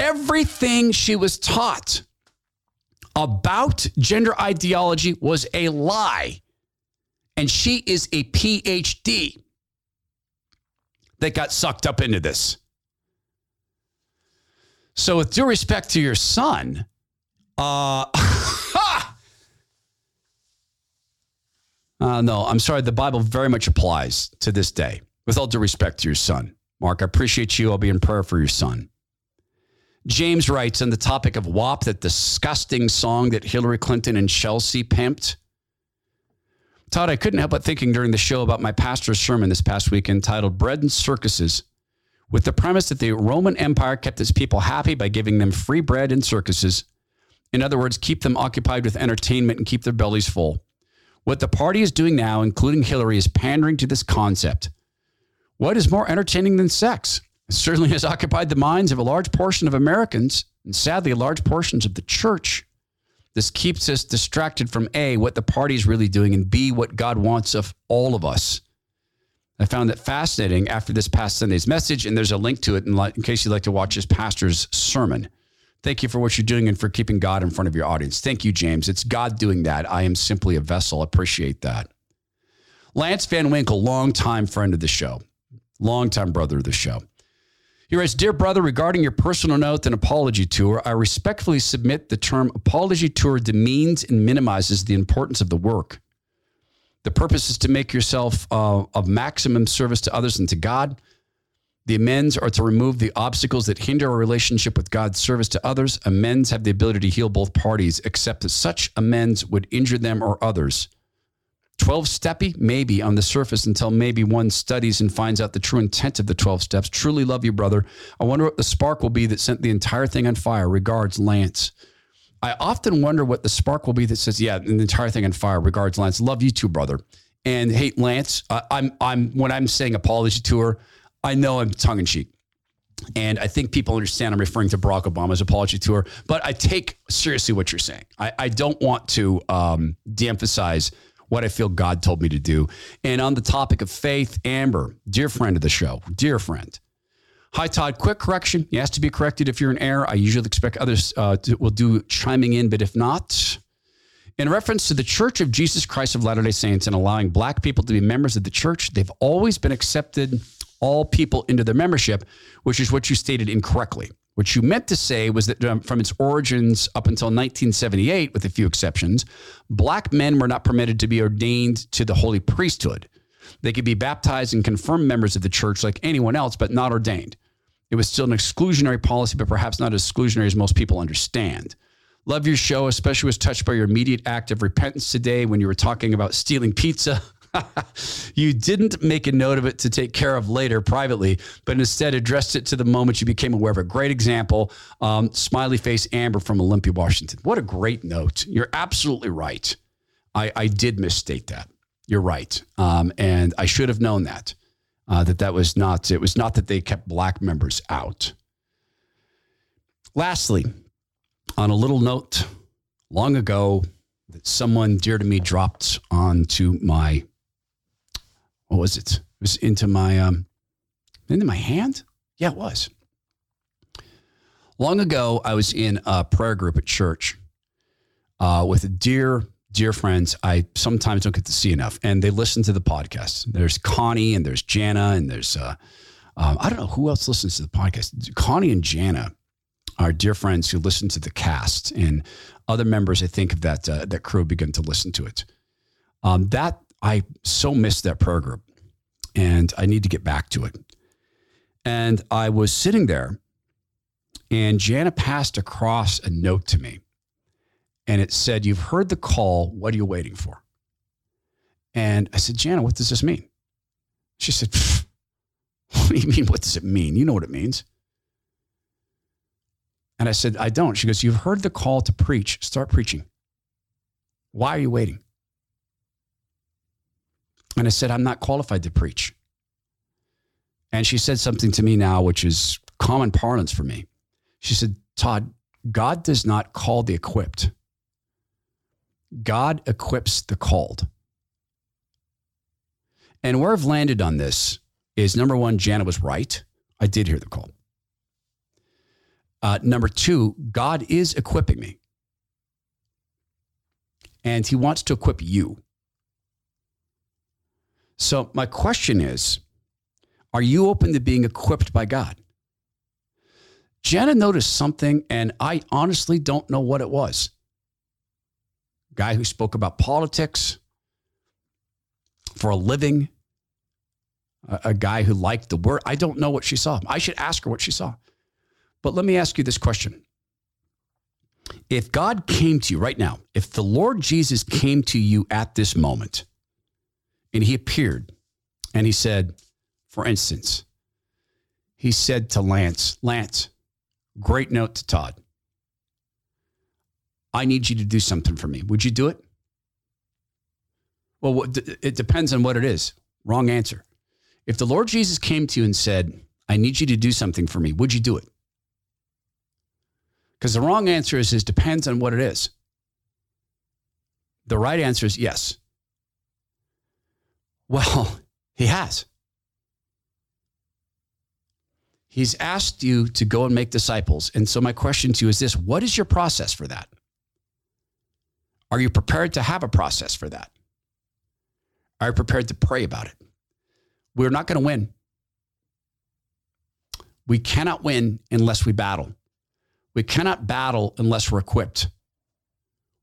Everything she was taught about gender ideology was a lie. And she is a PhD that got sucked up into this. So, with due respect to your son, uh, <laughs> uh, no, I'm sorry. The Bible very much applies to this day. With all due respect to your son, Mark, I appreciate you. I'll be in prayer for your son. James writes on the topic of WAP, that disgusting song that Hillary Clinton and Chelsea pimped. Todd, I couldn't help but thinking during the show about my pastor's sermon this past week entitled Bread and Circuses, with the premise that the Roman Empire kept its people happy by giving them free bread and circuses. In other words, keep them occupied with entertainment and keep their bellies full. What the party is doing now, including Hillary, is pandering to this concept. What is more entertaining than sex? Certainly has occupied the minds of a large portion of Americans and sadly, large portions of the church. This keeps us distracted from A, what the party is really doing, and B, what God wants of all of us. I found it fascinating after this past Sunday's message, and there's a link to it in, in case you'd like to watch his pastor's sermon. Thank you for what you're doing and for keeping God in front of your audience. Thank you, James. It's God doing that. I am simply a vessel. Appreciate that. Lance Van Winkle, longtime friend of the show, longtime brother of the show. He writes, Dear brother, regarding your personal note and apology tour, I respectfully submit the term apology tour demeans and minimizes the importance of the work. The purpose is to make yourself uh, of maximum service to others and to God. The amends are to remove the obstacles that hinder our relationship with God's service to others. Amends have the ability to heal both parties, except that such amends would injure them or others. 12 steppy, maybe on the surface until maybe one studies and finds out the true intent of the 12 steps. Truly love you, brother. I wonder what the spark will be that sent the entire thing on fire. Regards, Lance. I often wonder what the spark will be that says, yeah, the entire thing on fire. Regards, Lance. Love you too, brother. And hey, Lance, I'm, I'm, when I'm saying apology tour, I know I'm tongue in cheek. And I think people understand I'm referring to Barack Obama's apology tour, but I take seriously what you're saying. I, I don't want to um, de emphasize what I feel God told me to do. And on the topic of faith, Amber, dear friend of the show, dear friend. Hi, Todd. Quick correction. You asked to be corrected if you're in error. I usually expect others uh, to, will do chiming in, but if not, in reference to the Church of Jesus Christ of Latter day Saints and allowing black people to be members of the church, they've always been accepted all people into their membership, which is what you stated incorrectly. What you meant to say was that um, from its origins up until 1978, with a few exceptions, black men were not permitted to be ordained to the holy priesthood. They could be baptized and confirmed members of the church like anyone else, but not ordained. It was still an exclusionary policy, but perhaps not as exclusionary as most people understand. Love your show, especially was touched by your immediate act of repentance today when you were talking about stealing pizza. <laughs> you didn't make a note of it to take care of later privately, but instead addressed it to the moment you became aware of it. Great example. Um, smiley face Amber from Olympia, Washington. What a great note. You're absolutely right. I, I did misstate that. You're right. Um, and I should have known that. Uh, that that was not it was not that they kept black members out. Lastly, on a little note, long ago, that someone dear to me dropped onto my what was it? It was into my um, into my hand. Yeah, it was. Long ago, I was in a prayer group at church uh, with dear, dear friends I sometimes don't get to see enough, and they listen to the podcast. There's Connie and there's Jana and there's uh, um, I don't know who else listens to the podcast. Connie and Jana are dear friends who listen to the cast, and other members I think of that uh, that crew begin to listen to it. Um, that I so missed that prayer group and I need to get back to it. And I was sitting there and Jana passed across a note to me and it said, You've heard the call. What are you waiting for? And I said, Jana, what does this mean? She said, <laughs> What do you mean? What does it mean? You know what it means. And I said, I don't. She goes, You've heard the call to preach. Start preaching. Why are you waiting? And I said, I'm not qualified to preach. And she said something to me now, which is common parlance for me. She said, Todd, God does not call the equipped, God equips the called. And where I've landed on this is number one, Janet was right. I did hear the call. Uh, number two, God is equipping me. And he wants to equip you. So, my question is Are you open to being equipped by God? Jenna noticed something, and I honestly don't know what it was. Guy who spoke about politics for a living, a, a guy who liked the word. I don't know what she saw. I should ask her what she saw. But let me ask you this question. If God came to you right now, if the Lord Jesus came to you at this moment and he appeared and he said, for instance, he said to Lance, Lance, great note to Todd. I need you to do something for me. Would you do it? Well, it depends on what it is. Wrong answer. If the Lord Jesus came to you and said, I need you to do something for me, would you do it? Because the wrong answer is, is depends on what it is. The right answer is yes. Well, <laughs> he has. He's asked you to go and make disciples. And so, my question to you is this What is your process for that? Are you prepared to have a process for that? Are you prepared to pray about it? We're not going to win. We cannot win unless we battle. We cannot battle unless we're equipped.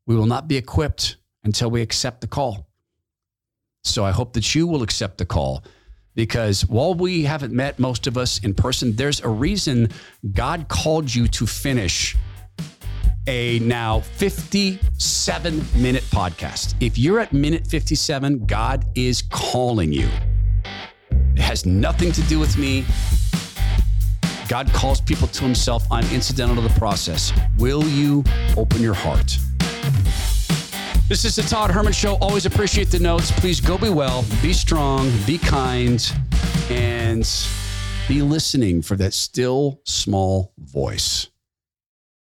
We will not be equipped until we accept the call. So I hope that you will accept the call because while we haven't met most of us in person, there's a reason God called you to finish a now 57 minute podcast. If you're at minute 57, God is calling you. It has nothing to do with me. God calls people to himself. I'm incidental to the process. Will you open your heart? This is the Todd Herman Show. Always appreciate the notes. Please go be well, be strong, be kind, and be listening for that still small voice.